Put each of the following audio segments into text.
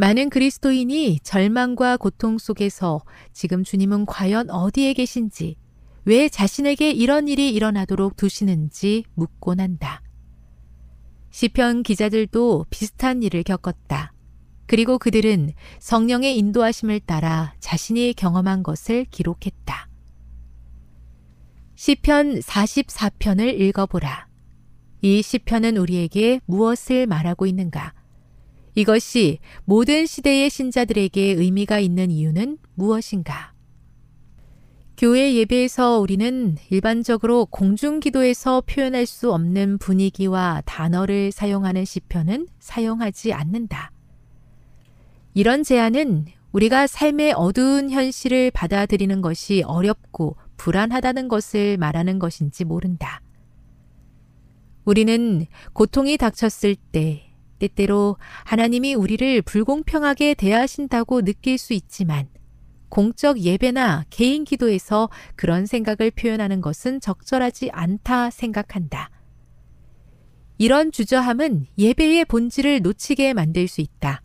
많은 그리스도인이 절망과 고통 속에서 지금 주님은 과연 어디에 계신지 왜 자신에게 이런 일이 일어나도록 두시는지 묻곤 한다. 시편 기자들도 비슷한 일을 겪었다. 그리고 그들은 성령의 인도하심을 따라 자신이 경험한 것을 기록했다. 시편 44편을 읽어보라. 이 시편은 우리에게 무엇을 말하고 있는가? 이것이 모든 시대의 신자들에게 의미가 있는 이유는 무엇인가? 교회 예배에서 우리는 일반적으로 공중 기도에서 표현할 수 없는 분위기와 단어를 사용하는 시편은 사용하지 않는다. 이런 제안은 우리가 삶의 어두운 현실을 받아들이는 것이 어렵고 불안하다는 것을 말하는 것인지 모른다. 우리는 고통이 닥쳤을 때 때때로 하나님이 우리를 불공평하게 대하신다고 느낄 수 있지만 공적 예배나 개인 기도에서 그런 생각을 표현하는 것은 적절하지 않다 생각한다. 이런 주저함은 예배의 본질을 놓치게 만들 수 있다.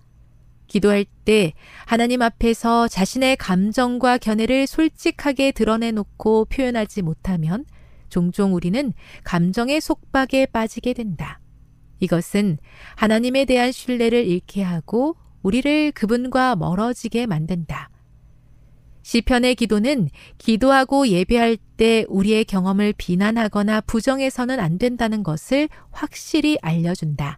기도할 때 하나님 앞에서 자신의 감정과 견해를 솔직하게 드러내놓고 표현하지 못하면 종종 우리는 감정의 속박에 빠지게 된다. 이것은 하나님에 대한 신뢰를 잃게 하고 우리를 그분과 멀어지게 만든다. 시편의 기도는 기도하고 예배할 때 우리의 경험을 비난하거나 부정해서는 안 된다는 것을 확실히 알려준다.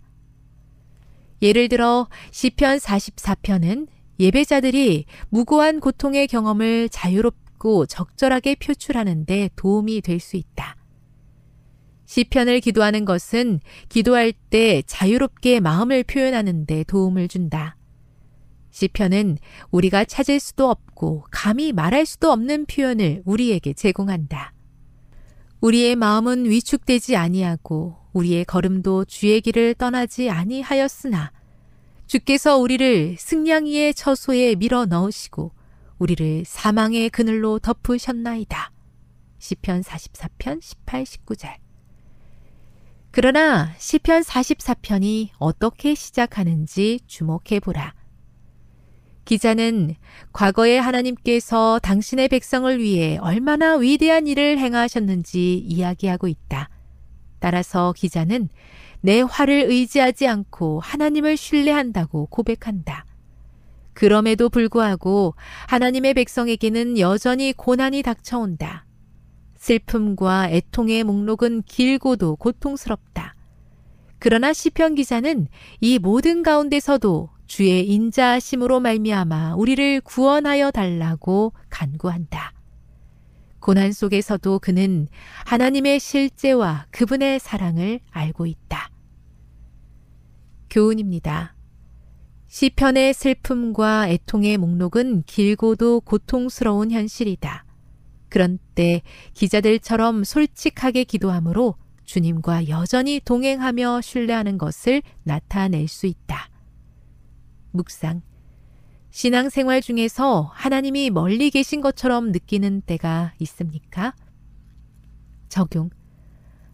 예를 들어 시편 44편은 예배자들이 무고한 고통의 경험을 자유롭고 적절하게 표출하는 데 도움이 될 수 있다. 시편을 기도하는 것은 기도할 때 자유롭게 마음을 표현하는 데 도움을 준다. 시편은 우리가 찾을 수도 없고 감히 말할 수도 없는 표현을 우리에게 제공한다. 우리의 마음은 위축되지 아니하고 우리의 걸음도 주의 길을 떠나지 아니하였으나 주께서 우리를 승냥이의 처소에 밀어 넣으시고 우리를 사망의 그늘로 덮으셨나이다. 시편 44편 18, 19절. 그러나 시편 44편이 어떻게 시작하는지 주목해 보라. 기자는 과거에 하나님께서 당신의 백성을 위해 얼마나 위대한 일을 행하셨는지 이야기하고 있다. 따라서 기자는 내 화를 의지하지 않고 하나님을 신뢰한다고 고백한다. 그럼에도 불구하고 하나님의 백성에게는 여전히 고난이 닥쳐온다. 슬픔과 애통의 목록은 길고도 고통스럽다. 그러나 시편 기자는 이 모든 가운데서도 주의 인자하심으로 말미암아 우리를 구원하여 달라고 간구한다. 고난 속에서도 그는 하나님의 실제와 그분의 사랑을 알고 있다. 교훈입니다. 시편의 슬픔과 애통의 목록은 길고도 고통스러운 현실이다. 그런 때 기자들처럼 솔직하게 기도함으로 주님과 여전히 동행하며 신뢰하는 것을 나타낼 수 있다. 묵상. 신앙생활 중에서 하나님이 멀리 계신 것처럼 느끼는 때가 있습니까? 적용.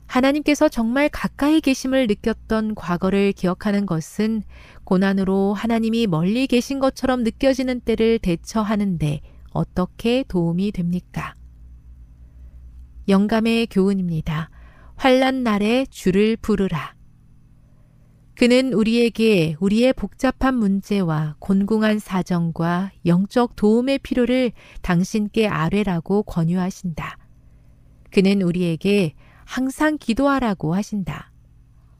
하나님께서 정말 가까이 계심을 느꼈던 과거를 기억하는 것은 고난으로 하나님이 멀리 계신 것처럼 느껴지는 때를 대처하는데 어떻게 도움이 됩니까? 영감의 교훈입니다. 환란 날에 주를 부르라. 그는 우리에게 우리의 복잡한 문제와 곤궁한 사정과 영적 도움의 필요를 당신께 아뢰라고 권유하신다. 그는 우리에게 항상 기도하라고 하신다.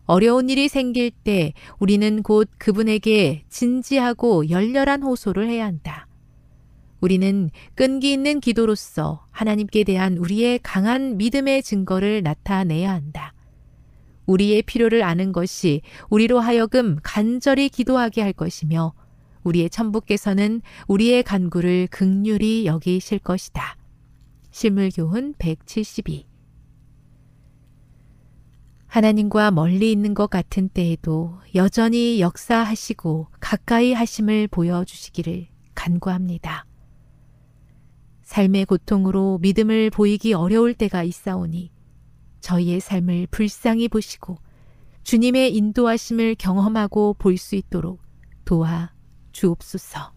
어려운 일이 생길 때 우리는 곧 그분에게 진지하고 열렬한 호소를 해야 한다. 우리는 끈기 있는 기도로서 하나님께 대한 우리의 강한 믿음의 증거를 나타내야 한다. 우리의 필요를 아는 것이 우리로 하여금 간절히 기도하게 할 것이며 우리의 천부께서는 우리의 간구를 극률히 여기실 것이다. 실물교훈 172 하나님과 멀리 있는 것 같은 때에도 여전히 역사하시고 가까이 하심을 보여주시기를 간구합니다. 삶의 고통으로 믿음을 보이기 어려울 때가 있사오니 저희의 삶을 불쌍히 보시고 주님의 인도하심을 경험하고 볼 수 있도록 도와 주옵소서.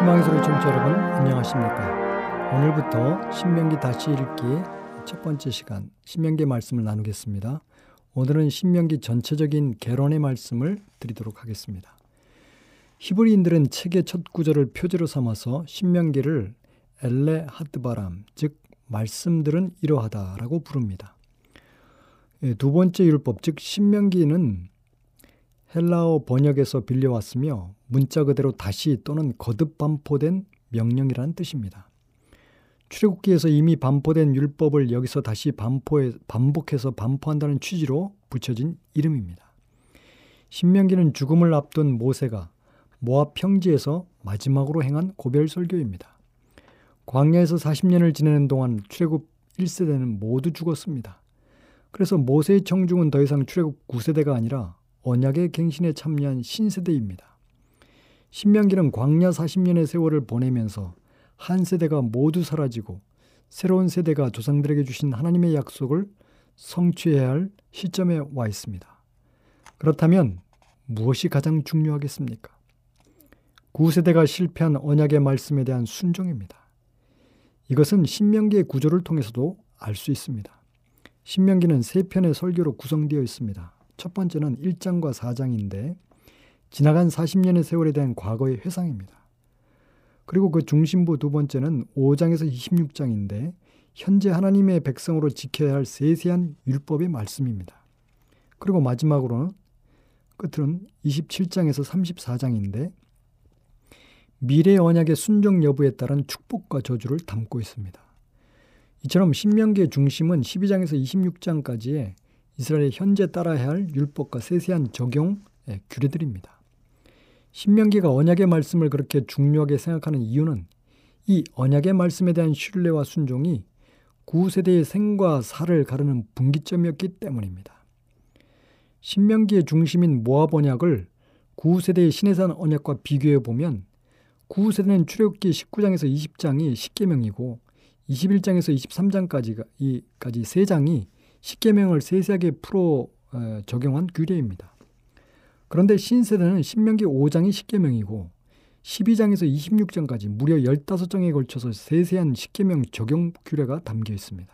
희망의 청취자 여러분 안녕하십니까 오늘부터 신명기 다시 읽기의 첫 번째 시간 신명기 말씀을 나누겠습니다 오늘은 신명기 전체적인 개론의 말씀을 드리도록 하겠습니다. 히브리인들은 책의 첫 구절을 표제로 삼아서 신명기를 엘레 하드바람, 즉 말씀들은 이러하다라고 부릅니다. 예, 두 번째 율법, 즉 신명기는 헬라어 번역에서 빌려왔으며 문자 그대로 다시 또는 거듭 반포된 명령이라는 뜻입니다. 출애굽기에서 이미 반포된 율법을 여기서 다시 반포해, 반복해서 반포한다는 취지로 붙여진 이름입니다. 신명기는 죽음을 앞둔 모세가 모압 평지에서 마지막으로 행한 고별 설교입니다. 광야에서 40년을 지내는 동안 출애굽 1세대는 모두 죽었습니다. 그래서 모세의 청중은 더 이상 출애굽 9세대가 아니라 언약의 갱신에 참여한 신세대입니다. 신명기는 광야 40년의 세월을 보내면서 한 세대가 모두 사라지고 새로운 세대가 조상들에게 주신 하나님의 약속을 성취해야 할 시점에 와 있습니다. 그렇다면 무엇이 가장 중요하겠습니까? 구세대가 실패한 언약의 말씀에 대한 순종입니다. 이것은 신명기의 구조를 통해서도 알 수 있습니다. 신명기는 세 편의 설교로 구성되어 있습니다. 첫 번째는 1장과 4장인데 지나간 40년의 세월에 대한 과거의 회상입니다. 그리고 그 중심부 두 번째는 5장에서 26장인데 현재 하나님의 백성으로 지켜야 할 세세한 율법의 말씀입니다. 그리고 마지막으로는 끝으로는 27장에서 34장인데 미래 언약의 순종 여부에 따른 축복과 저주를 담고 있습니다. 이처럼 신명기의 중심은 12장에서 26장까지의 이스라엘의 현재 따라야 할 율법과 세세한 적용 규례들입니다. 신명기가 언약의 말씀을 그렇게 중요하게 생각하는 이유는 이 언약의 말씀에 대한 신뢰와 순종이 구세대의 생과 사를 가르는 분기점이었기 때문입니다. 신명기의 중심인 모압 언약을 구세대의 신해산 언약과 비교해 보면 구세대는 출애굽기 19장에서 20장이 10계명이고 21장에서 23장까지가 이까지 세 장이 10계명을 세세하게 풀어 어, 적용한 규례입니다. 그런데 신세대는 신명기 5장이 10계명이고 12장에서 26장까지 무려 15장에 걸쳐서 세세한 10계명 적용 규례가 담겨 있습니다.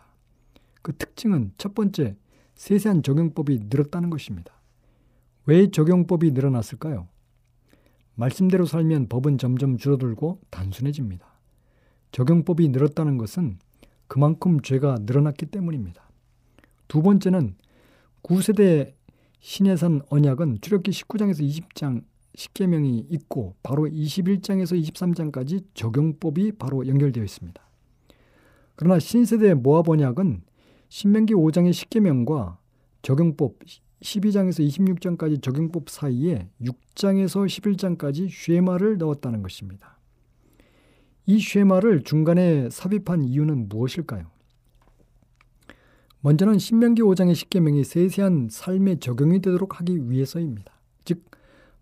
그 특징은 첫 번째, 세세한 적용법이 늘었다는 것입니다. 왜 적용법이 늘어났을까요? 말씀대로 살면 법은 점점 줄어들고 단순해집니다. 적용법이 늘었다는 것은 그만큼 죄가 늘어났기 때문입니다. 두 번째는 9세대 신해산 언약은 출애굽기 19장에서 20장 10계명이 있고 바로 21장에서 23장까지 적용법이 바로 연결되어 있습니다. 그러나 신세대 모압 언약은 신명기 5장의 10계명과 적용법 12장에서 26장까지 적용법 사이에 6장에서 11장까지 쉐마를 넣었다는 것입니다. 이 쉐마를 중간에 삽입한 이유는 무엇일까요? 먼저는 신명기 5장의 10계명이 세세한 삶에 적용이 되도록 하기 위해서입니다. 즉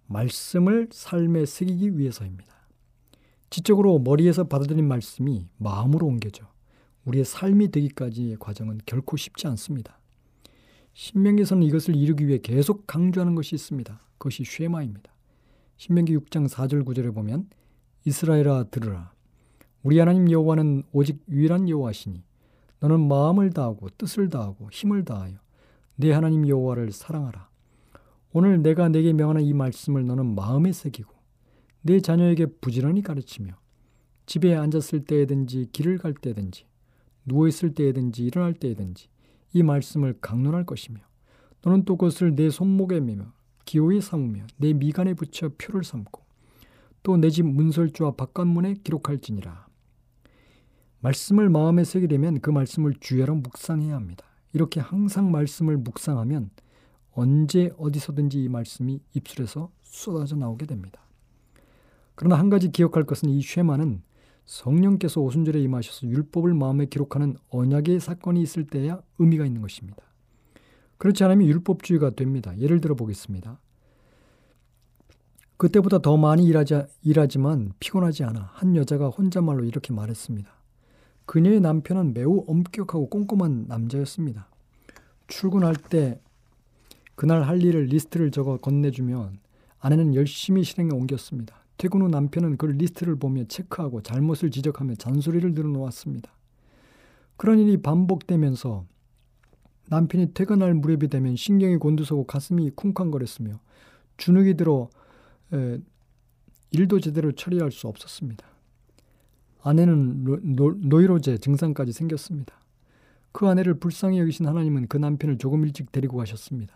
말씀을 삶에 새기기 위해서입니다. 지적으로 머리에서 받아들인 말씀이 마음으로 옮겨져 우리의 삶이 되기까지의 과정은 결코 쉽지 않습니다. 신명기에서는 이것을 이루기 위해 계속 강조하는 것이 있습니다. 그것이 쉐마입니다. 신명기 6장 4절 9절에 보면 이스라엘아 들으라 우리 하나님 여호와는 오직 유일한 여호와시니 너는 마음을 다하고 뜻을 다하고 힘을 다하여 내 하나님 여호와를 사랑하라. 오늘 내가 내게 명하는 이 말씀을 너는 마음에 새기고 내 자녀에게 부지런히 가르치며 집에 앉았을 때에든지 길을 갈 때든지 누워 있을 때에든지 일어날 때에든지 이 말씀을 강론할 것이며 너는 또 그것을 내 손목에 매며 기호에 삼으며 내 미간에 붙여 표를 삼고 또 내 집 문설주와 바깥문에 기록할지니라. 말씀을 마음에 새기려면 그 말씀을 주야로 묵상해야 합니다. 이렇게 항상 말씀을 묵상하면 언제 어디서든지 이 말씀이 입술에서 쏟아져 나오게 됩니다. 그러나 한 가지 기억할 것은 이 쉐마는 성령께서 오순절에 임하셔서 율법을 마음에 기록하는 언약의 사건이 있을 때야 의미가 있는 것입니다. 그렇지 않으면 율법주의가 됩니다. 예를 들어 보겠습니다. 그때보다 더 많이 일하지, 일하지만 피곤하지 않아 한 여자가 혼잣말로 이렇게 말했습니다. 그녀의 남편은 매우 엄격하고 꼼꼼한 남자였습니다. 출근할 때 그날 할 일을 리스트를 적어 건네주면 아내는 열심히 실행에 옮겼습니다. 퇴근 후 남편은 그 리스트를 보며 체크하고 잘못을 지적하며 잔소리를 늘어놓았습니다. 그런 일이 반복되면서 남편이 퇴근할 무렵이 되면 신경이 곤두서고 가슴이 쿵쾅거렸으며 주눅이 들어 에, 일도 제대로 처리할 수 없었습니다. 아내는 노이로제 증상까지 생겼습니다. 그 아내를 불쌍히 여기신 하나님은 그 남편을 조금 일찍 데리고 가셨습니다.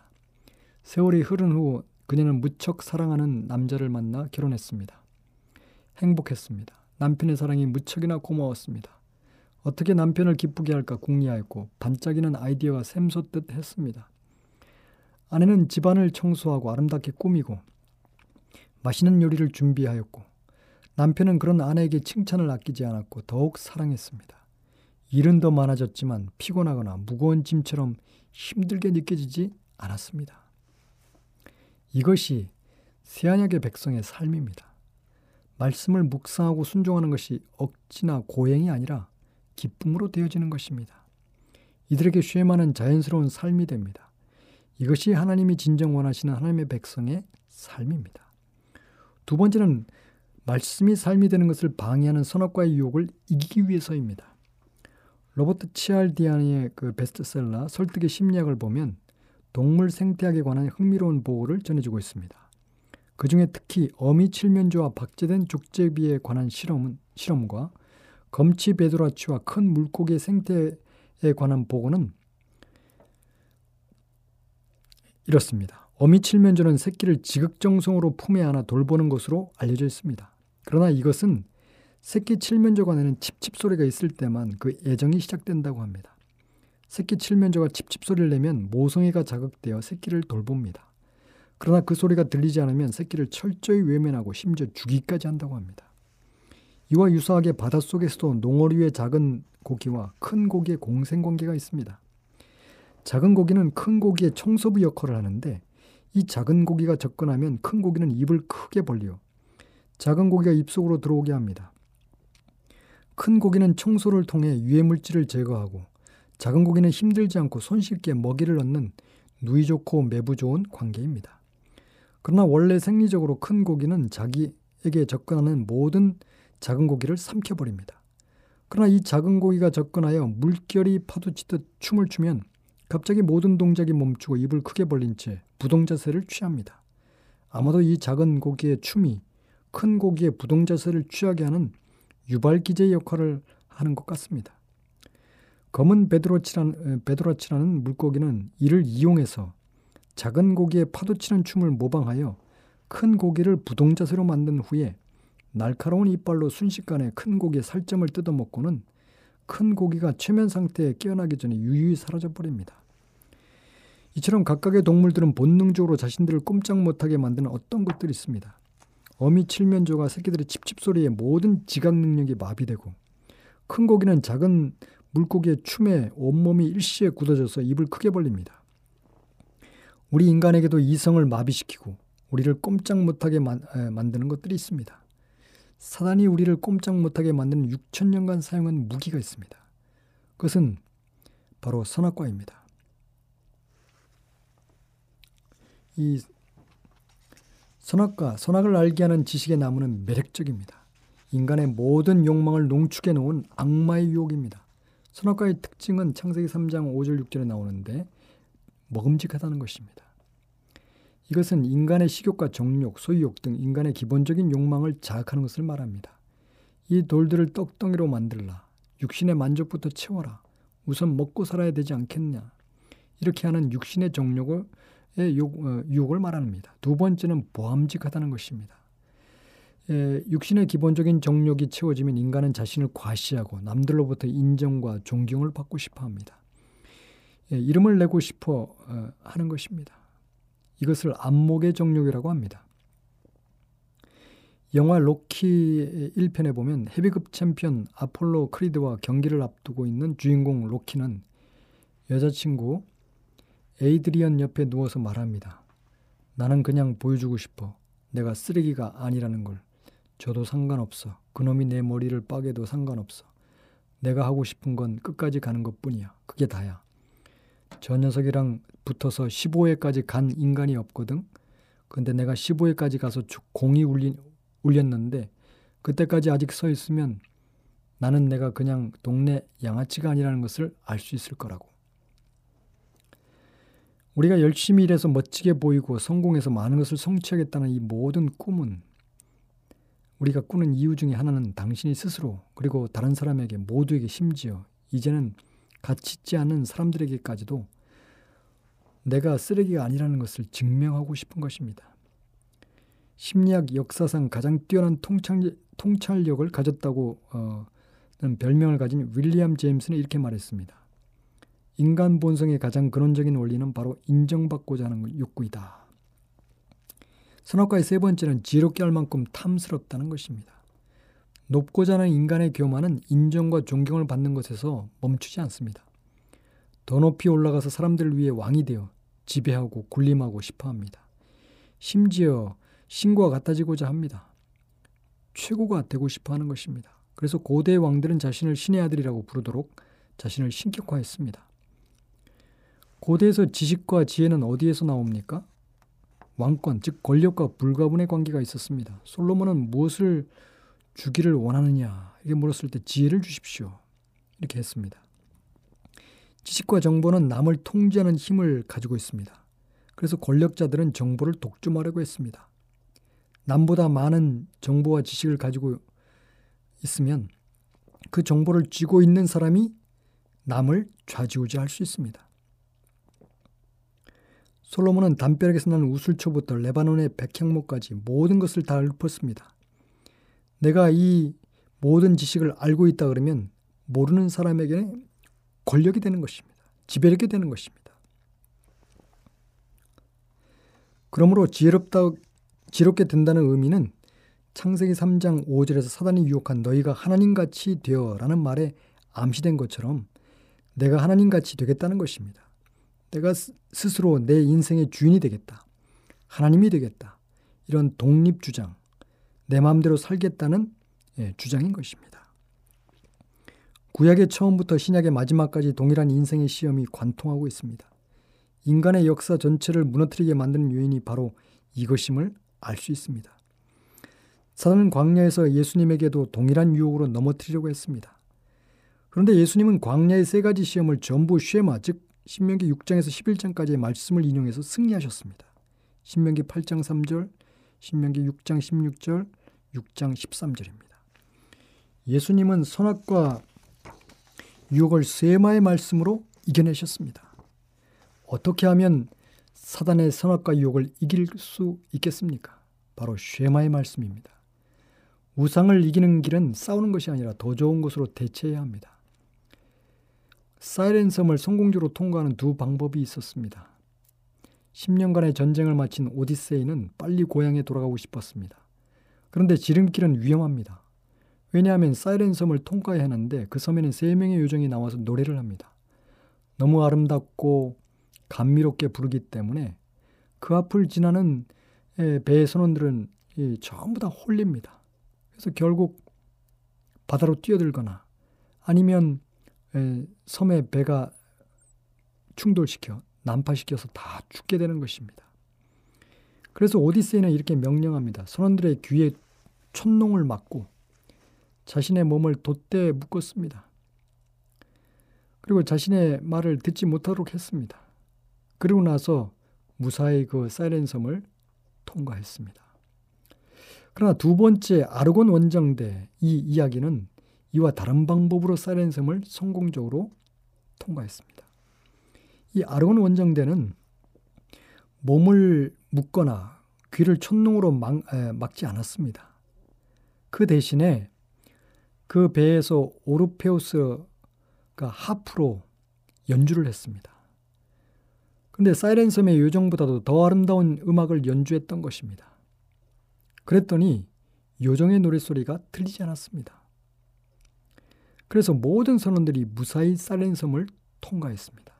세월이 흐른 후 그녀는 무척 사랑하는 남자를 만나 결혼했습니다. 행복했습니다. 남편의 사랑이 무척이나 고마웠습니다. 어떻게 남편을 기쁘게 할까 궁리하였고 반짝이는 아이디어가 샘솟듯 했습니다. 아내는 집안을 청소하고 아름답게 꾸미고 맛있는 요리를 준비하였고 남편은 그런 아내에게 칭찬을 아끼지 않았고 더욱 사랑했습니다. 일은 더 많아졌지만 피곤하거나 무거운 짐처럼 힘들게 느껴지지 않았습니다. 이것이 새한약의 백성의 삶입니다. 말씀을 묵상하고 순종하는 것이 억지나 고행이 아니라 기쁨으로 되어지는 것입니다. 이들에게 쉐마는 자연스러운 삶이 됩니다. 이것이 하나님이 진정 원하시는 하나님의 백성의 삶입니다. 두 번째는 말씀이 삶이 되는 것을 방해하는 선악과의 유혹을 이기기 위해서입니다. 로버트 치알디안의 그 베스트셀러 설득의 심리학을 보면 동물 생태학에 관한 흥미로운 보고를 전해주고 있습니다. 그 중에 특히 어미 칠면조와 박제된 족제비에 관한 실험은, 실험과 검치 베드라치와 큰 물고기의 생태에 관한 보고는 이렇습니다. 어미 칠면조는 새끼를 지극정성으로 품에 안아 돌보는 것으로 알려져 있습니다. 그러나 이것은 새끼 칠면조가 내는 칩칩 소리가 있을 때만 그 애정이 시작된다고 합니다. 새끼 칠면조가 칩칩 소리를 내면 모성애가 자극되어 새끼를 돌봅니다. 그러나 그 소리가 들리지 않으면 새끼를 철저히 외면하고 심지어 죽이까지 한다고 합니다. 이와 유사하게 바닷속에서도 농어류의 작은 고기와 큰 고기의 공생관계가 있습니다. 작은 고기는 큰 고기의 청소부 역할을 하는데 이 작은 고기가 접근하면 큰 고기는 입을 크게 벌려 작은 고기가 입속으로 들어오게 합니다. 큰 고기는 청소를 통해 유해 물질을 제거하고 작은 고기는 힘들지 않고 손쉽게 먹이를 얻는 누이 좋고 매부 좋은 관계입니다. 그러나 원래 생리적으로 큰 고기는 자기에게 접근하는 모든 작은 고기를 삼켜버립니다. 그러나 이 작은 고기가 접근하여 물결이 파도치듯 춤을 추면 갑자기 모든 동작이 멈추고 입을 크게 벌린 채 부동자세를 취합니다. 아마도 이 작은 고기의 춤이 큰 고기의 부동자세를 취하게 하는 유발 기제 역할을 하는 것 같습니다. 검은 베드로치라는, 베드로치라는 물고기는 이를 이용해서 작은 고기의 파도치는 춤을 모방하여 큰 고기를 부동자세로 만든 후에 날카로운 이빨로 순식간에 큰 고기의 살점을 뜯어먹고는 큰 고기가 최면 상태에 깨어나기 전에 유유히 사라져 버립니다. 이처럼 각각의 동물들은 본능적으로 자신들을 꼼짝 못하게 만드는 어떤 것들이 있습니다. 어미 칠면조가 새끼들의 칩칩 소리에 모든 지각 능력이 마비되고 큰 고기는 작은 물고기의 춤에 온몸이 일시에 굳어져서 입을 크게 벌립니다. 우리 인간에게도 이성을 마비시키고 우리를 꼼짝 못하게 만, 에, 만드는 것들이 있습니다. 사단이 우리를 꼼짝 못하게 만드는 6천 년간 사용한 무기가 있습니다. 그것은 바로 선악과입니다. 이 선악과 선악을 알게 하는 지식의 나무는 매력적입니다. 인간의 모든 욕망을 농축해 놓은 악마의 유혹입니다. 선악과의 특징은 창세기 3장 5절 6절에 나오는데 먹음직하다는 것입니다. 이것은 인간의 식욕과 정욕, 소유욕 등 인간의 기본적인 욕망을 자극하는 것을 말합니다. 이 돌들을 떡덩이로 만들라. 육신의 만족부터 채워라. 우선 먹고 살아야 되지 않겠냐. 이렇게 하는 육신의 정욕을 어, 유혹을 말합니다. 두 번째는 보암직하다는 것입니다. 에, 육신의 기본적인 정욕이 채워지면 인간은 자신을 과시하고 남들로부터 인정과 존경을 받고 싶어 합니다. 에, 이름을 내고 싶어 어, 하는 것입니다. 이것을 안목의 정욕이라고 합니다. 영화 로키 1편에 보면 헤비급 챔피언 아폴로 크리드와 경기를 앞두고 있는 주인공 로키는 여자친구 에이드리언 옆에 누워서 말합니다. 나는 그냥 보여주고 싶어. 내가 쓰레기가 아니라는 걸. 져도 상관없어. 그놈이 내 머리를 빠개도 상관없어. 내가 하고 싶은 건 끝까지 가는 것 뿐이야. 그게 다야. 저 녀석이랑 붙어서 15회까지 간 인간이 없거든. 근데 내가 15회까지 가서 공이 울리, 울렸는데 그때까지 아직 서 있으면 나는 내가 그냥 동네 양아치가 아니라는 것을 알 수 있을 거라고. 우리가 열심히 일해서 멋지게 보이고 성공해서 많은 것을 성취하겠다는 이 모든 꿈은 우리가 꾸는 이유 중에 하나는 당신이 스스로 그리고 다른 사람에게 모두에게 심지어 이제는 가치 있지 않은 사람들에게까지도 내가 쓰레기가 아니라는 것을 증명하고 싶은 것입니다. 심리학 역사상 가장 뛰어난 통찰, 통찰력을 가졌다고 어, 별명을 가진 윌리엄 제임스는 이렇게 말했습니다. 인간 본성의 가장 근원적인 원리는 바로 인정받고자 하는 욕구이다. 선악과의 세 번째는 지롭게 할 만큼 탐스럽다는 것입니다. 높고자 하는 인간의 교만은 인정과 존경을 받는 것에서 멈추지 않습니다. 더 높이 올라가서 사람들을 위해 왕이 되어 지배하고 군림하고 싶어 합니다. 심지어 신과 같아지고자 합니다. 최고가 되고 싶어 하는 것입니다. 그래서 고대 왕들은 자신을 신의 아들이라고 부르도록 자신을 신격화했습니다. 고대에서 지식과 지혜는 어디에서 나옵니까? 왕권, 즉 권력과 불가분의 관계가 있었습니다. 솔로몬은 무엇을 주기를 원하느냐 이렇게 물었을 때 지혜를 주십시오. 이렇게 했습니다. 지식과 정보는 남을 통제하는 힘을 가지고 있습니다. 그래서 권력자들은 정보를 독점하려고 했습니다. 남보다 많은 정보와 지식을 가지고 있으면 그 정보를 쥐고 있는 사람이 남을 좌지우지할 수 있습니다. 솔로몬은 담벼락에서 나는 우슬초부터 레바논의 백향목까지 모든 것을 다 읊었습니다. 내가 이 모든 지식을 알고 있다 그러면 모르는 사람에게는 권력이 되는 것입니다. 지배력이 되는 것입니다. 그러므로 지혜롭다, 지롭게 된다는 의미는 창세기 3장 5절에서 사단이 유혹한 너희가 하나님같이 되어라는 말에 암시된 것처럼 내가 하나님같이 되겠다는 것입니다. 내가 스스로 내 인생의 주인이 되겠다. 하나님이 되겠다. 이런 독립 주장, 내 마음대로 살겠다는 예, 주장인 것입니다. 구약의 처음부터 신약의 마지막까지 동일한 인생의 시험이 관통하고 있습니다. 인간의 역사 전체를 무너뜨리게 만드는 요인이 바로 이것임을 알 수 있습니다. 사단은 광야에서 예수님에게도 동일한 유혹으로 넘어뜨리려고 했습니다. 그런데 예수님은 광야의 세 가지 시험을 전부 쉐마, 즉 신명기 6장에서 11장까지의 말씀을 인용해서 승리하셨습니다. 신명기 8장 3절, 신명기 6장 16절, 6장 13절입니다. 예수님은 선악과 유혹을 세마의 말씀으로 이겨내셨습니다. 어떻게 하면 사단의 선악과 유혹을 이길 수 있겠습니까? 바로 쉐마의 말씀입니다. 우상을 이기는 길은 싸우는 것이 아니라 더 좋은 것으로 대체해야 합니다. 사이렌 섬을 성공적으로 통과하는 두 방법이 있었습니다. 10년간의 전쟁을 마친 오디세이는 빨리 고향에 돌아가고 싶었습니다. 그런데 지름길은 위험합니다. 왜냐하면 사이렌 섬을 통과해야 하는데 그 섬에는 세 명의 요정이 나와서 노래를 합니다. 너무 아름답고 감미롭게 부르기 때문에 그 앞을 지나는 배의 선원들은 전부 다 홀립니다. 그래서 결국 바다로 뛰어들거나 아니면 섬의 배가 충돌시켜 난파시켜서 다 죽게 되는 것입니다. 그래서 오디세이는 이렇게 명령합니다. 선원들의 귀에 촛농을 맞고 자신의 몸을 돛대에 묶었습니다. 그리고 자신의 말을 듣지 못하도록 했습니다. 그리고 나서 무사히 그 사이렌 섬을 통과했습니다. 그러나 두 번째 아르곤 원정대 이 이야기는 이와 다른 방법으로 사이렌 섬을 성공적으로 통과했습니다. 이 아르곤 원정대는 몸을 묶거나 귀를 촛농으로 막, 에, 막지 않았습니다. 그 대신에 그 배에서 오르페우스가 하프로 연주를 했습니다. 근데 사이렌 섬의 요정보다도 더 아름다운 음악을 연주했던 것입니다. 그랬더니 요정의 노랫소리가 들리지 않았습니다. 그래서 모든 선원들이 무사히 사이렌 섬을 통과했습니다.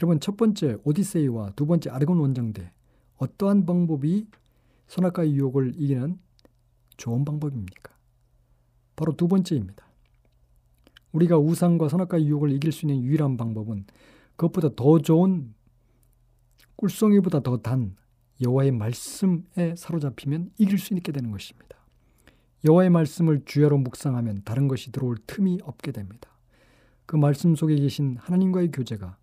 여러분 첫 번째 오디세이와 두 번째 아르곤 원정대 어떠한 방법이 선악과의 유혹을 이기는 좋은 방법입니까? 바로 두 번째입니다. 우리가 우상과 선악과의 유혹을 이길 수 있는 유일한 방법은 그것보다 더 좋은 꿀송이보다 더 단 여호와의 말씀에 사로잡히면 이길 수 있게 되는 것입니다. 여호와의 말씀을 주야로 묵상하면 다른 것이 들어올 틈이 없게 됩니다. 그 말씀 속에 계신 하나님과의 교제가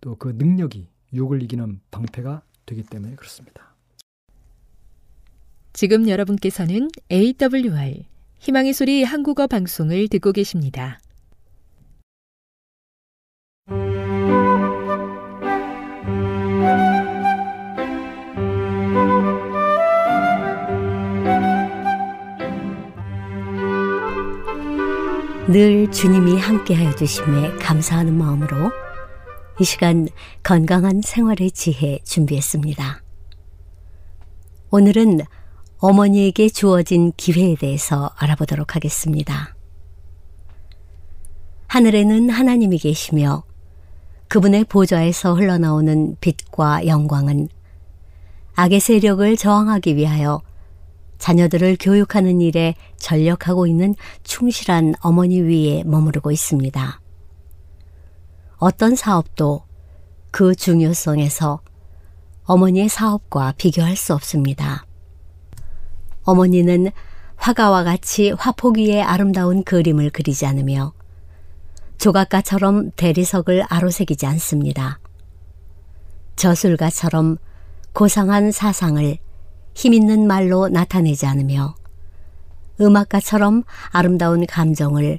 또 그 능력이 유혹을 이기는 방패가 되기 때문에 그렇습니다. 지금 여러분께서는 AWR 희망의 소리 한국어 방송을 듣고 계십니다. 늘 주님이 함께하여 주심에 감사하는 마음으로 이 시간 건강한 생활의 지혜 준비했습니다. 오늘은 어머니에게 주어진 기회에 대해서 알아보도록 하겠습니다. 하늘에는 하나님이 계시며 그분의 보좌에서 흘러나오는 빛과 영광은 악의 세력을 저항하기 위하여 자녀들을 교육하는 일에 전력하고 있는 충실한 어머니 위에 머무르고 있습니다. 어떤 사업도 그 중요성에서 어머니의 사업과 비교할 수 없습니다. 어머니는 화가와 같이 화폭 위에 아름다운 그림을 그리지 않으며 조각가처럼 대리석을 아로새기지 않습니다. 저술가처럼 고상한 사상을 힘있는 말로 나타내지 않으며 음악가처럼 아름다운 감정을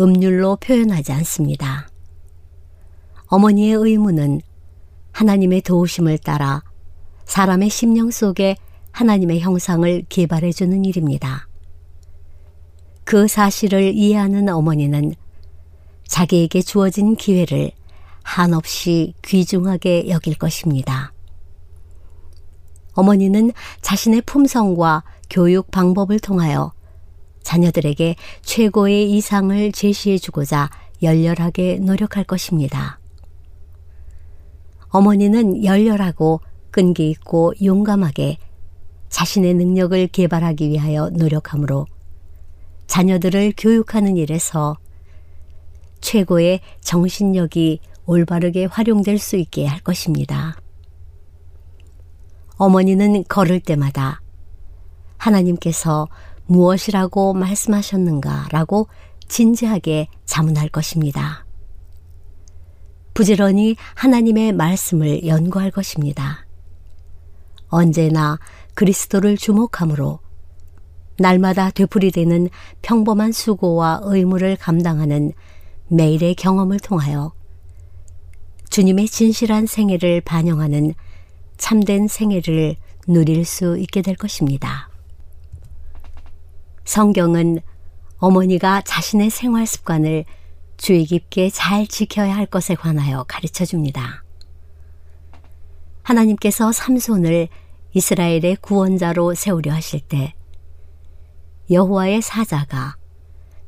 음률로 표현하지 않습니다. 어머니의 의무는 하나님의 도우심을 따라 사람의 심령 속에 하나님의 형상을 개발해 주는 일입니다. 그 사실을 이해하는 어머니는 자기에게 주어진 기회를 한없이 귀중하게 여길 것입니다. 어머니는 자신의 품성과 교육 방법을 통하여 자녀들에게 최고의 이상을 제시해 주고자 열렬하게 노력할 것입니다. 어머니는 열렬하고 끈기 있고 용감하게 자신의 능력을 개발하기 위하여 노력하므로 자녀들을 교육하는 일에서 최고의 정신력이 올바르게 활용될 수 있게 할 것입니다. 어머니는 걸을 때마다 하나님께서 무엇이라고 말씀하셨는가 라고 진지하게 자문할 것입니다. 부지런히 하나님의 말씀을 연구할 것입니다. 언제나 그리스도를 주목함으로 날마다 되풀이되는 평범한 수고와 의무를 감당하는 매일의 경험을 통하여 주님의 진실한 생애를 반영하는 참된 생애를 누릴 수 있게 될 것입니다. 성경은 어머니가 자신의 생활 습관을 주의 깊게 잘 지켜야 할 것에 관하여 가르쳐 줍니다. 하나님께서 삼손을 이스라엘의 구원자로 세우려 하실 때 여호와의 사자가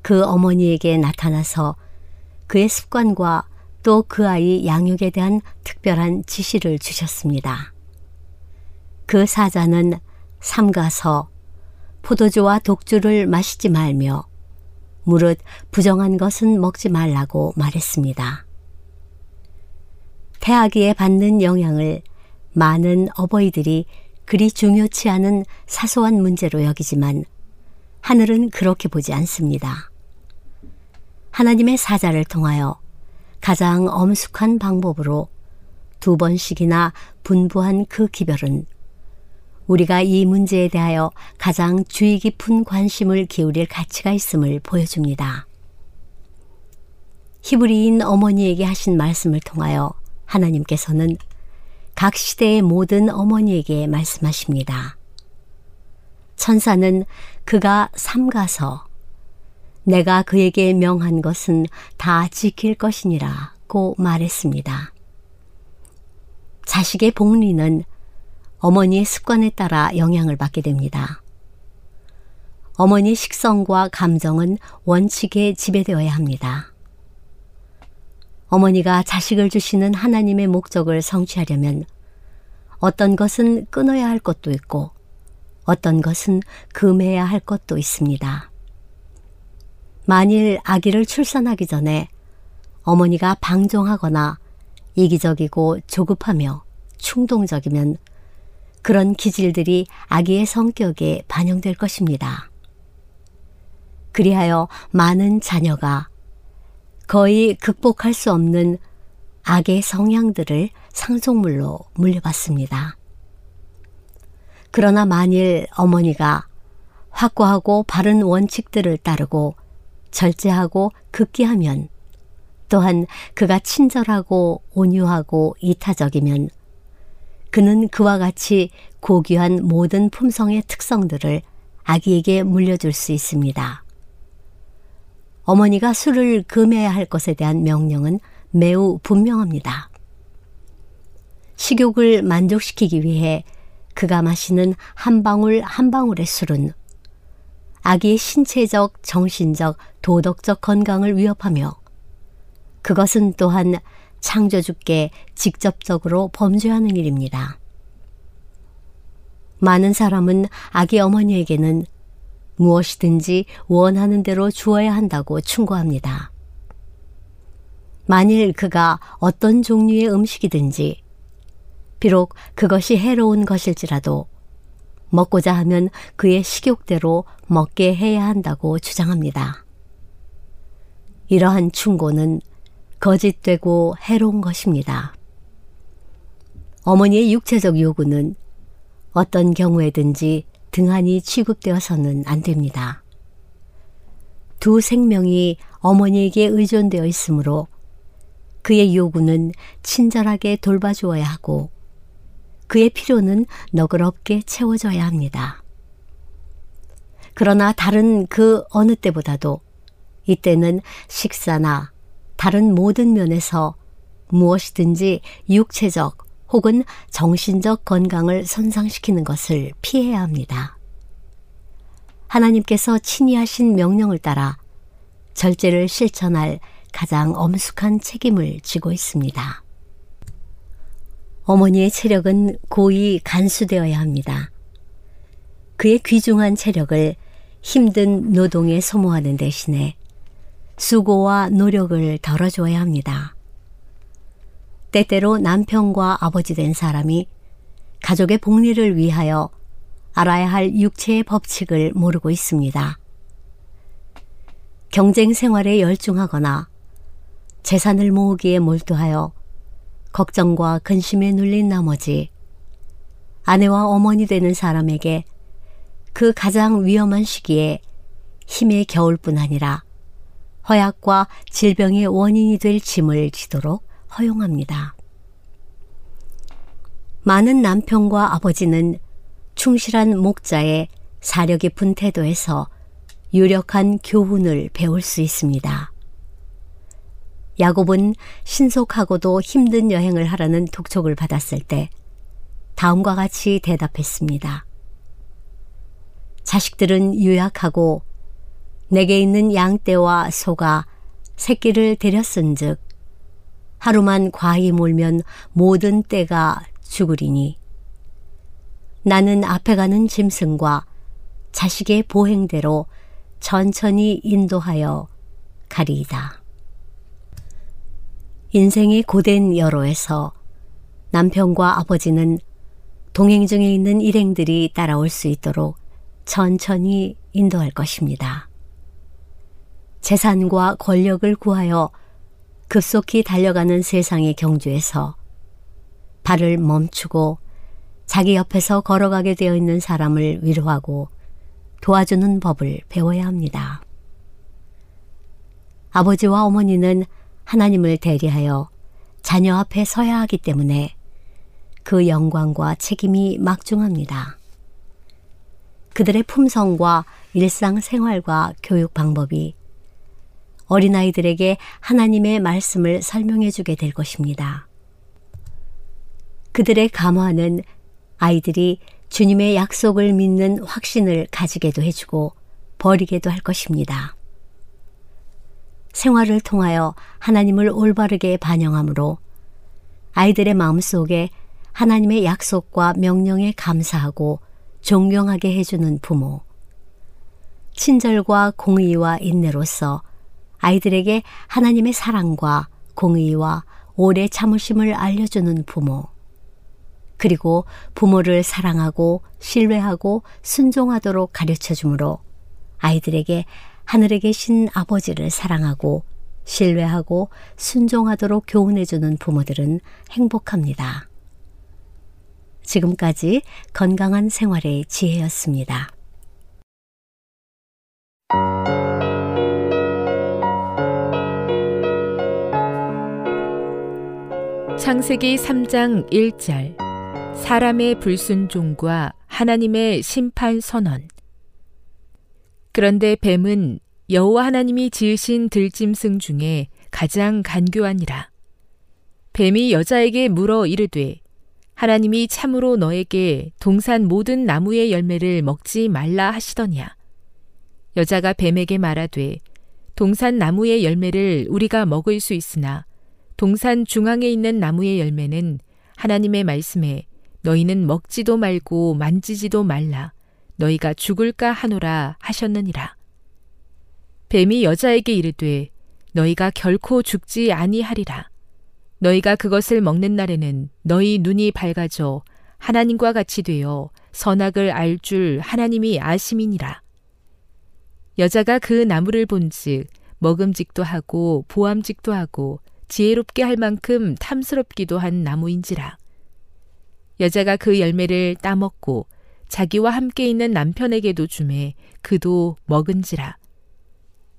그 어머니에게 나타나서 그의 습관과 또 그 아이 양육에 대한 특별한 지시를 주셨습니다. 그 사자는 삼가서 포도주와 독주를 마시지 말며 무릇 부정한 것은 먹지 말라고 말했습니다. 태아기에 받는 영향을 많은 어버이들이 그리 중요치 않은 사소한 문제로 여기지만 하늘은 그렇게 보지 않습니다. 하나님의 사자를 통하여 가장 엄숙한 방법으로 두 번씩이나 분부한 그 기별은 우리가 이 문제에 대하여 가장 주의 깊은 관심을 기울일 가치가 있음을 보여줍니다. 히브리인 어머니에게 하신 말씀을 통하여 하나님께서는 각 시대의 모든 어머니에게 말씀하십니다. 천사는 그가 삼가서 내가 그에게 명한 것은 다 지킬 것이니라고 말했습니다. 자식의 복리는 어머니의 습관에 따라 영향을 받게 됩니다. 어머니 식성과 감정은 원칙에 지배되어야 합니다. 어머니가 자식을 주시는 하나님의 목적을 성취하려면 어떤 것은 끊어야 할 것도 있고 어떤 것은 금해야 할 것도 있습니다. 만일 아기를 출산하기 전에 어머니가 방종하거나 이기적이고 조급하며 충동적이면 그런 기질들이 아기의 성격에 반영될 것입니다. 그리하여 많은 자녀가 거의 극복할 수 없는 악의 성향들을 상속물로 물려받습니다. 그러나 만일 어머니가 확고하고 바른 원칙들을 따르고 절제하고 극기하면 또한 그가 친절하고 온유하고 이타적이면 그는 그와 같이 고귀한 모든 품성의 특성들을 아기에게 물려줄 수 있습니다. 어머니가 술을 금해야 할 것에 대한 명령은 매우 분명합니다. 식욕을 만족시키기 위해 그가 마시는 한 방울 한 방울의 술은 아기의 신체적, 정신적, 도덕적 건강을 위협하며 그것은 또한 창조주께 직접적으로 범죄하는 일입니다. 많은 사람은 아기 어머니에게는 무엇이든지 원하는 대로 주어야 한다고 충고합니다. 만일 그가 어떤 종류의 음식이든지 비록 그것이 해로운 것일지라도 먹고자 하면 그의 식욕대로 먹게 해야 한다고 주장합니다. 이러한 충고는 거짓되고 해로운 것입니다. 어머니의 육체적 요구는 어떤 경우에든지 등한히 취급되어서는 안 됩니다. 두 생명이 어머니에게 의존되어 있으므로 그의 요구는 친절하게 돌봐주어야 하고 그의 필요는 너그럽게 채워져야 합니다. 그러나 다른 그 어느 때보다도 이때는 식사나 다른 모든 면에서 무엇이든지 육체적 혹은 정신적 건강을 손상시키는 것을 피해야 합니다. 하나님께서 친히 하신 명령을 따라 절제를 실천할 가장 엄숙한 책임을 지고 있습니다. 어머니의 체력은 고이 간수되어야 합니다. 그의 귀중한 체력을 힘든 노동에 소모하는 대신에 수고와 노력을 덜어줘야 합니다. 때때로 남편과 아버지 된 사람이 가족의 복리를 위하여 알아야 할 육체의 법칙을 모르고 있습니다. 경쟁 생활에 열중하거나 재산을 모으기에 몰두하여 걱정과 근심에 눌린 나머지 아내와 어머니 되는 사람에게 그 가장 위험한 시기에 힘의 겨울뿐 아니라 허약과 질병의 원인이 될 짐을 지도록 허용합니다. 많은 남편과 아버지는 충실한 목자의 사려 깊은 태도에서 유력한 교훈을 배울 수 있습니다. 야곱은 신속하고도 힘든 여행을 하라는 독촉을 받았을 때 다음과 같이 대답했습니다. 자식들은 유약하고 내게 있는 양떼와 소가 새끼를 데렸은즉 하루만 과히 몰면 모든 떼가 죽으리니 나는 앞에 가는 짐승과 자식의 보행대로 천천히 인도하여 가리이다. 인생의 고된 여로에서 남편과 아버지는 동행 중에 있는 일행들이 따라올 수 있도록 천천히 인도할 것입니다. 재산과 권력을 구하여 급속히 달려가는 세상의 경주에서 발을 멈추고 자기 옆에서 걸어가게 되어 있는 사람을 위로하고 도와주는 법을 배워야 합니다. 아버지와 어머니는 하나님을 대리하여 자녀 앞에 서야 하기 때문에 그 영광과 책임이 막중합니다. 그들의 품성과 일상생활과 교육 방법이 어린아이들에게 하나님의 말씀을 설명해 주게 될 것입니다. 그들의 감화는 아이들이 주님의 약속을 믿는 확신을 가지게도 해주고 버리게도 할 것입니다. 생활을 통하여 하나님을 올바르게 반영함으로 아이들의 마음속에 하나님의 약속과 명령에 감사하고 존경하게 해주는 부모, 친절과 공의와 인내로서 아이들에게 하나님의 사랑과 공의와 오래 참으심을 알려주는 부모, 그리고 부모를 사랑하고 신뢰하고 순종하도록 가르쳐 주므로 아이들에게 하늘에 계신 아버지를 사랑하고 신뢰하고 순종하도록 교훈해 주는 부모들은 행복합니다. 지금까지 건강한 생활의 지혜였습니다. 창세기 3장 1절. 사람의 불순종과 하나님의 심판 선언. 그런데 뱀은 여호와 하나님이 지으신 들짐승 중에 가장 간교하니라. 뱀이 여자에게 물어 이르되 하나님이 참으로 너에게 동산 모든 나무의 열매를 먹지 말라 하시더냐? 여자가 뱀에게 말하되 동산 나무의 열매를 우리가 먹을 수 있으나 동산 중앙에 있는 나무의 열매는 하나님의 말씀에 너희는 먹지도 말고 만지지도 말라. 너희가 죽을까 하노라 하셨느니라. 뱀이 여자에게 이르되 너희가 결코 죽지 아니하리라. 너희가 그것을 먹는 날에는 너희 눈이 밝아져 하나님과 같이 되어 선악을 알 줄 하나님이 아심이니라. 여자가 그 나무를 본즉 먹음직도 하고 보암직도 하고 지혜롭게 할 만큼 탐스럽기도 한 나무인지라. 여자가 그 열매를 따먹고 자기와 함께 있는 남편에게도 주매 그도 먹은지라.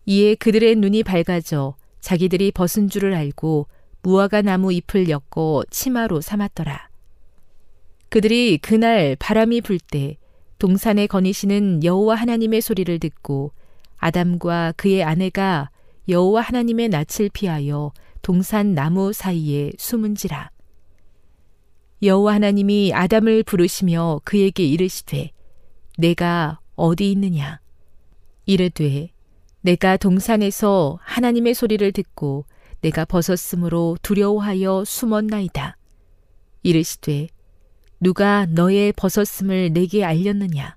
이에 그들의 눈이 밝아져 자기들이 벗은 줄을 알고 무화과 나무 잎을 엮고 치마로 삼았더라. 그들이 그날 바람이 불 때 동산에 거니시는 여호와 하나님의 소리를 듣고 아담과 그의 아내가 여호와 하나님의 낯을 피하여 동산 나무 사이에 숨은지라. 여호와 하나님이 아담을 부르시며 그에게 이르시되 내가 어디 있느냐 이르되 내가 동산에서 하나님의 소리를 듣고 내가 벗었으므로 두려워하여 숨었나이다. 이르시되 누가 너의 벗었음을 내게 알렸느냐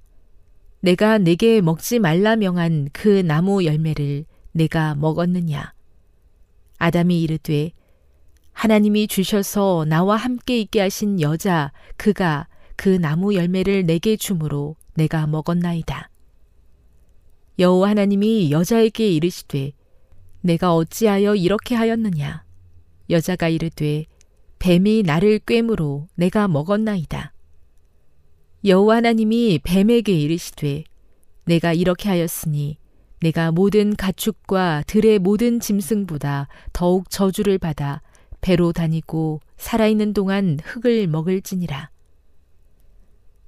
내가 내게 먹지 말라 명한 그 나무 열매를 내가 먹었느냐? 아담이 이르되 하나님이 주셔서 나와 함께 있게 하신 여자 그가 그 나무 열매를 내게 주므로 내가 먹었나이다. 여호와 하나님이 여자에게 이르시되 내가 어찌하여 이렇게 하였느냐? 여자가 이르되 뱀이 나를 꿰므로 내가 먹었나이다. 여호와 하나님이 뱀에게 이르시되 내가 이렇게 하였으니 내가 모든 가축과 들의 모든 짐승보다 더욱 저주를 받아 배로 다니고 살아있는 동안 흙을 먹을지니라.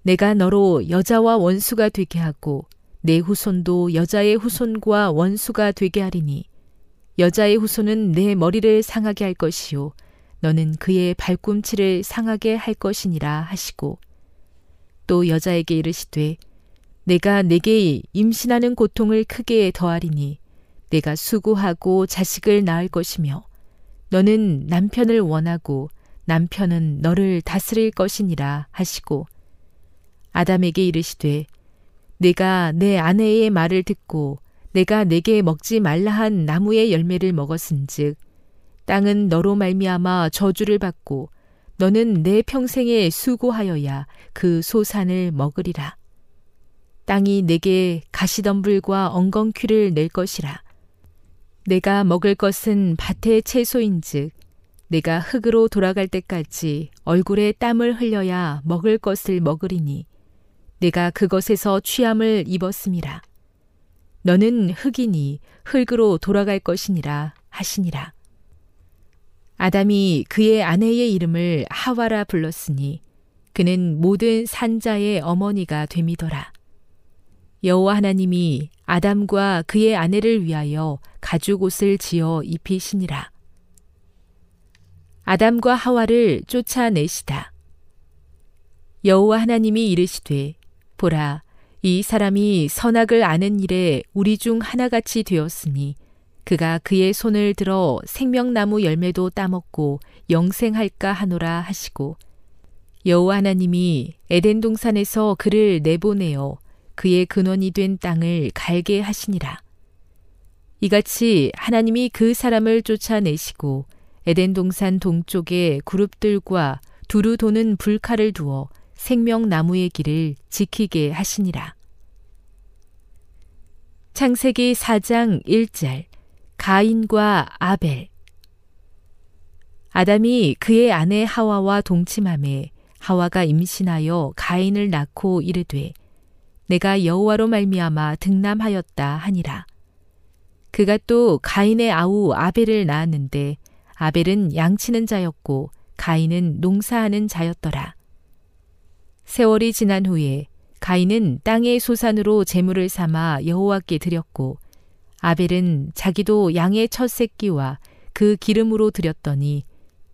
내가 너로 여자와 원수가 되게 하고 내 후손도 여자의 후손과 원수가 되게 하리니 여자의 후손은 내 머리를 상하게 할 것이요 너는 그의 발꿈치를 상하게 할 것이니라 하시고 또 여자에게 이르시되 내가 내게 임신하는 고통을 크게 더하리니 내가 수고하고 자식을 낳을 것이며 너는 남편을 원하고 남편은 너를 다스릴 것이니라 하시고 아담에게 이르시되 내가 내 아내의 말을 듣고 내가 내게 먹지 말라 한 나무의 열매를 먹었은즉 땅은 너로 말미암아 저주를 받고 너는 내 평생에 수고하여야 그 소산을 먹으리라. 땅이 내게 가시덤불과 엉겅퀴를 낼 것이라. 내가 먹을 것은 밭의 채소인즉 내가 흙으로 돌아갈 때까지 얼굴에 땀을 흘려야 먹을 것을 먹으리니 내가 그것에서 취함을 입었음이라. 너는 흙이니 흙으로 돌아갈 것이니라 하시니라. 아담이 그의 아내의 이름을 하와라 불렀으니 그는 모든 산자의 어머니가 됨이더라. 여호와 하나님이 아담과 그의 아내를 위하여 가죽 옷을 지어 입히시니라. 아담과 하와를 쫓아내시다. 여호와 하나님이 이르시되 보라 이 사람이 선악을 아는 일에 우리 중 하나같이 되었으니 그가 그의 손을 들어 생명나무 열매도 따먹고 영생할까 하노라 하시고 여호와 하나님이 에덴 동산에서 그를 내보내어 그의 근원이 된 땅을 갈게 하시니라. 이같이 하나님이 그 사람을 쫓아내시고 에덴 동산 동쪽에 그룹들과 두루 도는 불칼을 두어 생명나무의 길을 지키게 하시니라. 창세기 4장 1절 가인과 아벨 아담이 그의 아내 하와와 동침함에 하와가 임신하여 가인을 낳고 이르되 내가 여호와로 말미암아 등남하였다 하니라. 그가 또 가인의 아우 아벨을 낳았는데 아벨은 양치는 자였고 가인은 농사하는 자였더라. 세월이 지난 후에 가인은 땅의 소산으로 재물을 삼아 여호와께 드렸고 아벨은 자기도 양의 첫 새끼와 그 기름으로 드렸더니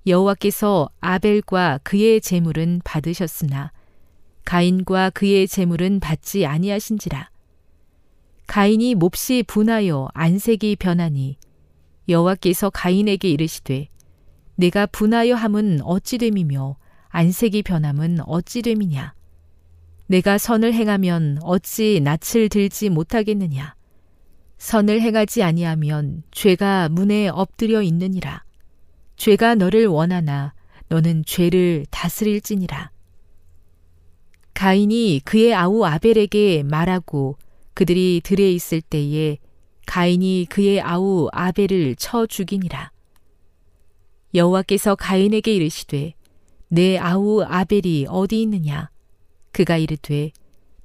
여호와께서 아벨과 그의 재물은 받으셨으나 가인과 그의 재물은 받지 아니하신지라 가인이 몹시 분하여 안색이 변하니 여호와께서 가인에게 이르시되 내가 분하여 함은 어찌 됨이며 안색이 변함은 어찌 됨이냐 내가 선을 행하면 어찌 낯을 들지 못하겠느냐 선을 행하지 아니하면 죄가 문에 엎드려 있느니라. 죄가 너를 원하나 너는 죄를 다스릴지니라. 가인이 그의 아우 아벨에게 말하고 그들이 들에 있을 때에 가인이 그의 아우 아벨을 쳐 죽이니라. 여호와께서 가인에게 이르시되 내 아우 아벨이 어디 있느냐? 그가 이르되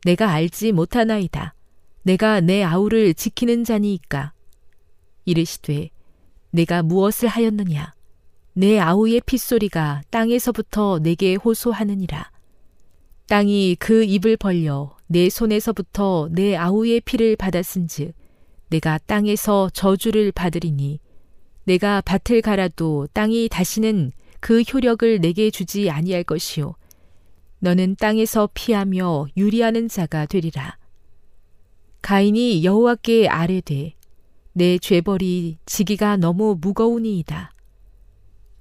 내가 알지 못하나이다. 내가 내 아우를 지키는 자니이까. 이르시되 내가 무엇을 하였느냐? 내 아우의 핏소리가 땅에서부터 내게 호소하느니라. 땅이 그 입을 벌려 내 손에서부터 내 아우의 피를 받았은즉 내가 땅에서 저주를 받으리니 내가 밭을 갈아도 땅이 다시는 그 효력을 내게 주지 아니할 것이요 너는 땅에서 피하며 유리하는 자가 되리라. 가인이 여호와께 아뢰되 내 죄벌이 지기가 너무 무거우니이다.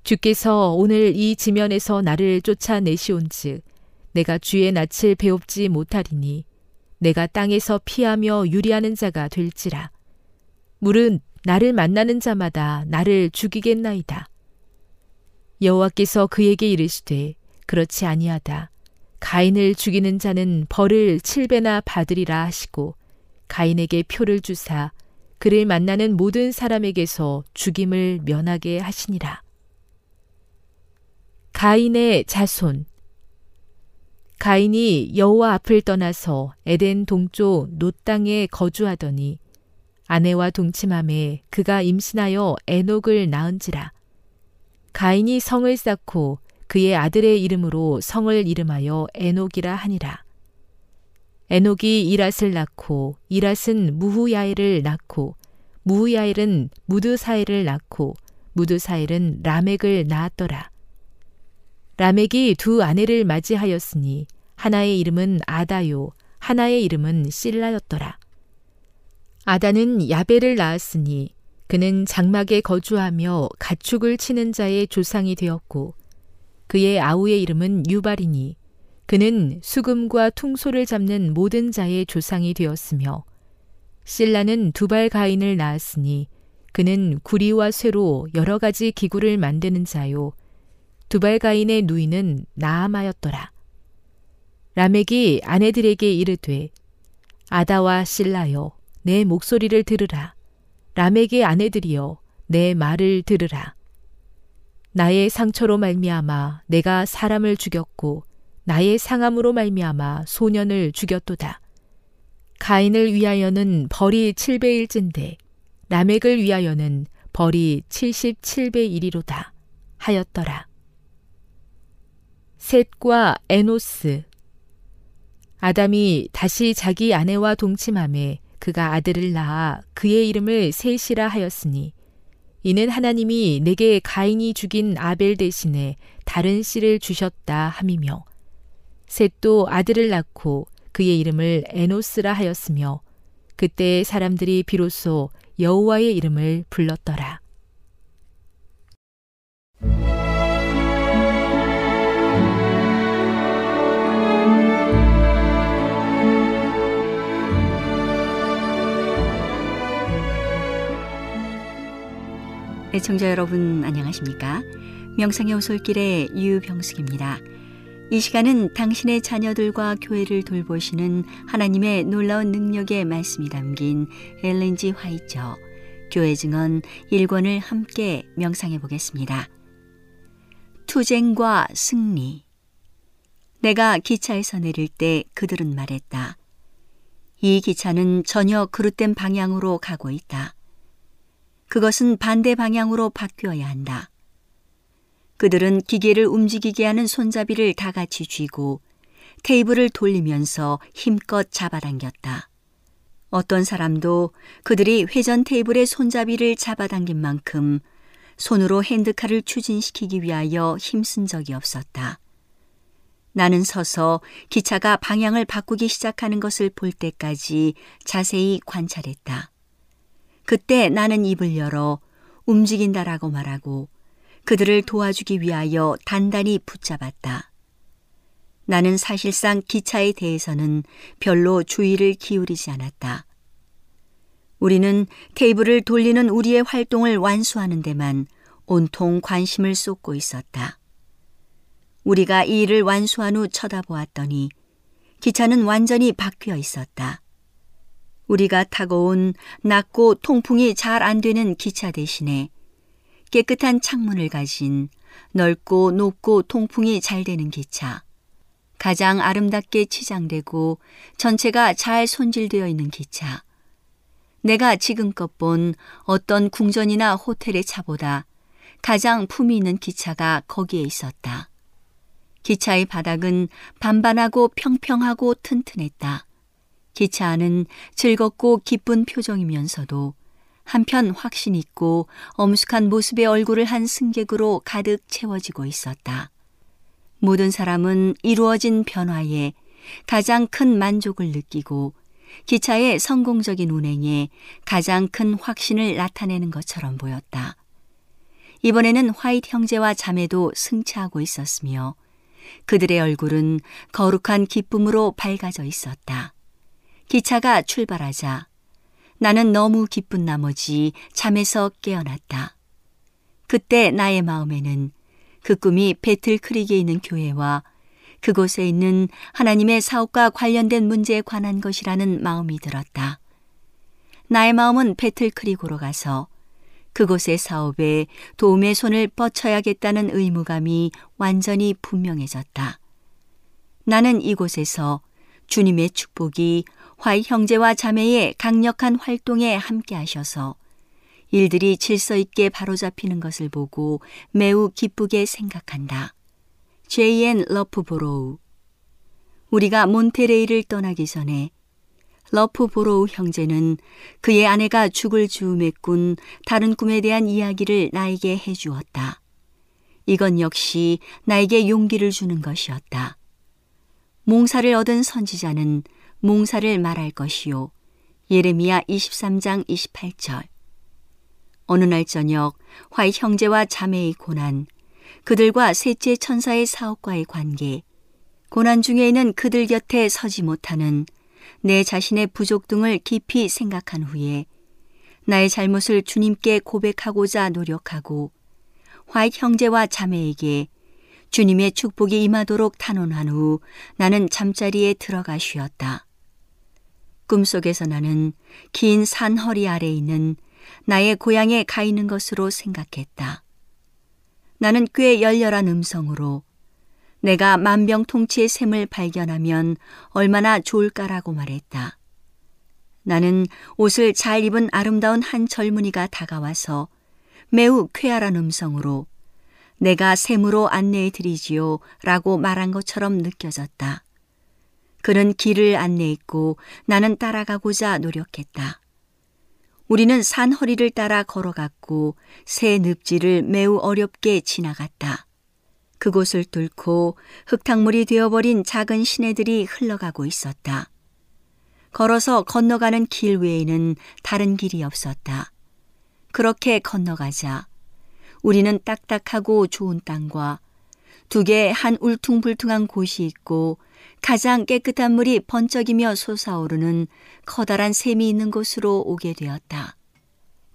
주께서 오늘 이 지면에서 나를 쫓아내시온즉 내가 주의 낯을 배웁지 못하리니 내가 땅에서 피하며 유리하는 자가 될지라. 물은 나를 만나는 자마다 나를 죽이겠나이다. 여호와께서 그에게 이르시되 그렇지 아니하다. 가인을 죽이는 자는 벌을 칠배나 받으리라 하시고 가인에게 표를 주사 그를 만나는 모든 사람에게서 죽임을 면하게 하시니라. 가인의 자손 가인이 여호와 앞을 떠나서 에덴 동쪽 노 땅에 거주하더니 아내와 동침함에 그가 임신하여 에녹을 낳은지라. 가인이 성을 쌓고 그의 아들의 이름으로 성을 이름하여 에녹이라 하니라. 에녹이 이랏을 낳고 이랏은 무후야엘을 낳고 무후야엘은 무드사엘을 낳고 무드사엘은 라멕을 낳았더라. 라멕이 두 아내를 맞이하였으니 하나의 이름은 아다요 하나의 이름은 실라였더라. 아다는 야벨을 낳았으니 그는 장막에 거주하며 가축을 치는 자의 조상이 되었고 그의 아우의 이름은 유발이니 그는 수금과 퉁소를 잡는 모든 자의 조상이 되었으며 신라는 두발 가인을 낳았으니 그는 구리와 쇠로 여러 가지 기구를 만드는 자요 두발 가인의 누이는 나아마였더라 라멕이 아내들에게 이르되 아다와 신라여 내 목소리를 들으라 라멕의 아내들이여 내 말을 들으라 나의 상처로 말미암아 내가 사람을 죽였고 나의 상함으로 말미암아 소년을 죽였도다. 가인을 위하여는 벌이 7배일진데 라멕을 위하여는 벌이 77배이리로다 하였더라. 셋과 에노스 아담이 다시 자기 아내와 동침함에 그가 아들을 낳아 그의 이름을 셋이라 하였으니 이는 하나님이 내게 가인이 죽인 아벨 대신에 다른 씨를 주셨다 함이며 셋도 아들을 낳고 그의 이름을 에노스라 하였으며 그때 사람들이 비로소 여호와의 이름을 불렀더라. 애청자 여러분 안녕하십니까? 명상의 오솔길의 유병숙입니다. 이 시간은 당신의 자녀들과 교회를 돌보시는 하나님의 놀라운 능력의 말씀이 담긴 엘렌지 화이처 교회 증언 1권을 함께 명상해 보겠습니다. 투쟁과 승리 내가 기차에서 내릴 때 그들은 말했다. 이 기차는 전혀 그릇된 방향으로 가고 있다. 그것은 반대 방향으로 바뀌어야 한다. 그들은 기계를 움직이게 하는 손잡이를 다 같이 쥐고 테이블을 돌리면서 힘껏 잡아당겼다. 어떤 사람도 그들이 회전 테이블의 손잡이를 잡아당긴 만큼 손으로 핸드카를 추진시키기 위하여 힘쓴 적이 없었다. 나는 서서 기차가 방향을 바꾸기 시작하는 것을 볼 때까지 자세히 관찰했다. 그때 나는 입을 열어 움직인다라고 말하고 그들을 도와주기 위하여 단단히 붙잡았다. 나는 사실상 기차에 대해서는 별로 주의를 기울이지 않았다. 우리는 테이블을 돌리는 우리의 활동을 완수하는 데만 온통 관심을 쏟고 있었다. 우리가 이 일을 완수한 후 쳐다보았더니 기차는 완전히 바뀌어 있었다. 우리가 타고 온 낮고 통풍이 잘 안 되는 기차 대신에 깨끗한 창문을 가진 넓고 높고 통풍이 잘 되는 기차. 가장 아름답게 치장되고 전체가 잘 손질되어 있는 기차. 내가 지금껏 본 어떤 궁전이나 호텔의 차보다 가장 품이 있는 기차가 거기에 있었다. 기차의 바닥은 반반하고 평평하고 튼튼했다. 기차 안은 즐겁고 기쁜 표정이면서도 한편 확신 있고 엄숙한 모습의 얼굴을 한 승객으로 가득 채워지고 있었다. 모든 사람은 이루어진 변화에 가장 큰 만족을 느끼고 기차의 성공적인 운행에 가장 큰 확신을 나타내는 것처럼 보였다. 이번에는 화이트 형제와 자매도 승차하고 있었으며 그들의 얼굴은 거룩한 기쁨으로 밝아져 있었다. 기차가 출발하자 나는 너무 기쁜 나머지 잠에서 깨어났다. 그때 나의 마음에는 그 꿈이 배틀 크릭에 있는 교회와 그곳에 있는 하나님의 사업과 관련된 문제에 관한 것이라는 마음이 들었다. 나의 마음은 배틀 크릭으로 가서 그곳의 사업에 도움의 손을 뻗쳐야겠다는 의무감이 완전히 분명해졌다. 나는 이곳에서 주님의 축복이 화잇 형제와 자매의 강력한 활동에 함께 하셔서 일들이 질서 있게 바로잡히는 것을 보고 매우 기쁘게 생각한다. J.N. 러프보로우 우리가 몬테레이를 떠나기 전에 러프보로우 형제는 그의 아내가 죽을 즈음에 꾼 다른 꿈에 대한 이야기를 나에게 해주었다. 이건 역시 나에게 용기를 주는 것이었다. 몽사를 얻은 선지자는 몽사를 말할 것이요. 예레미야 23장 28절. 어느 날 저녁 화잇 형제와 자매의 고난, 그들과 셋째 천사의 사업과의 관계, 고난 중에는 그들 곁에 서지 못하는 내 자신의 부족 등을 깊이 생각한 후에 나의 잘못을 주님께 고백하고자 노력하고 화이트 형제와 자매에게 주님의 축복이 임하도록 탄원한 후 나는 잠자리에 들어가 쉬었다. 꿈속에서 나는 긴 산 허리 아래 있는 나의 고향에 가 있는 것으로 생각했다. 나는 꽤 열렬한 음성으로 내가 만병통치의 샘을 발견하면 얼마나 좋을까라고 말했다. 나는 옷을 잘 입은 아름다운 한 젊은이가 다가와서 매우 쾌활한 음성으로 내가 샘으로 안내해 드리지요 라고 말한 것처럼 느껴졌다. 그는 길을 안내했고 나는 따라가고자 노력했다. 우리는 산 허리를 따라 걸어갔고 새 늪지를 매우 어렵게 지나갔다. 그곳을 뚫고 흙탕물이 되어버린 작은 시내들이 흘러가고 있었다. 걸어서 건너가는 길 외에는 다른 길이 없었다. 그렇게 건너가자 우리는 딱딱하고 좋은 땅과 두개한 울퉁불퉁한 곳이 있고 가장 깨끗한 물이 번쩍이며 솟아오르는 커다란 샘이 있는 곳으로 오게 되었다.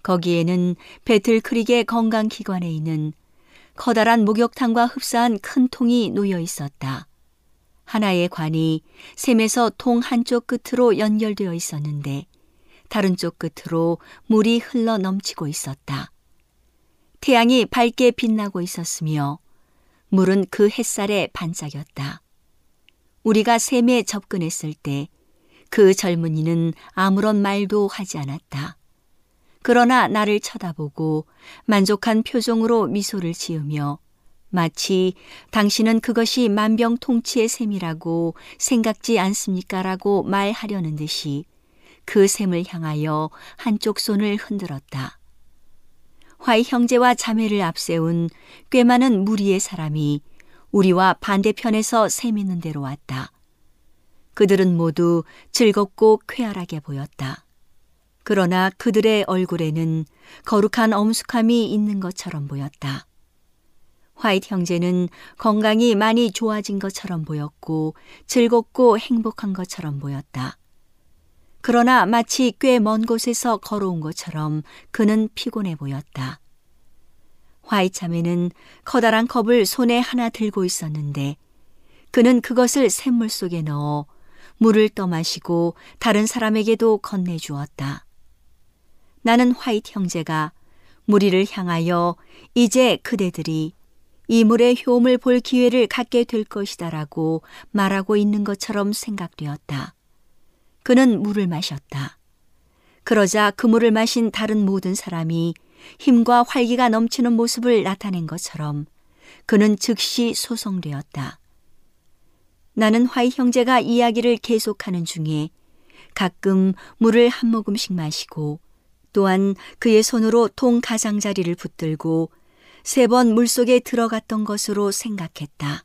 거기에는 배틀 크릭의 건강기관에 있는 커다란 목욕탕과 흡사한 큰 통이 놓여 있었다. 하나의 관이 샘에서 통 한쪽 끝으로 연결되어 있었는데 다른 쪽 끝으로 물이 흘러 넘치고 있었다. 태양이 밝게 빛나고 있었으며 물은 그 햇살에 반짝였다. 우리가 샘에 접근했을 때 그 젊은이는 아무런 말도 하지 않았다. 그러나 나를 쳐다보고 만족한 표정으로 미소를 지으며 마치 당신은 그것이 만병통치의 셈이라고 생각지 않습니까? 라고 말하려는 듯이 그 셈을 향하여 한쪽 손을 흔들었다. 화이 형제와 자매를 앞세운 꽤 많은 무리의 사람이 우리와 반대편에서 셈 있는 데로 왔다. 그들은 모두 즐겁고 쾌활하게 보였다. 그러나 그들의 얼굴에는 거룩한 엄숙함이 있는 것처럼 보였다. 화이트 형제는 건강이 많이 좋아진 것처럼 보였고 즐겁고 행복한 것처럼 보였다. 그러나 마치 꽤 먼 곳에서 걸어온 것처럼 그는 피곤해 보였다. 화이참에는 커다란 컵을 손에 하나 들고 있었는데 그는 그것을 샘물 속에 넣어 물을 떠마시고 다른 사람에게도 건네주었다. 나는 화이트 형제가 무리를 향하여 이제 그대들이 이 물의 효험을 볼 기회를 갖게 될 것이다라고 말하고 있는 것처럼 생각되었다. 그는 물을 마셨다. 그러자 그 물을 마신 다른 모든 사람이 힘과 활기가 넘치는 모습을 나타낸 것처럼 그는 즉시 소송되었다. 나는 화이 형제가 이야기를 계속하는 중에 가끔 물을 한 모금씩 마시고 또한 그의 손으로 통 가장자리를 붙들고 세 번 물속에 들어갔던 것으로 생각했다.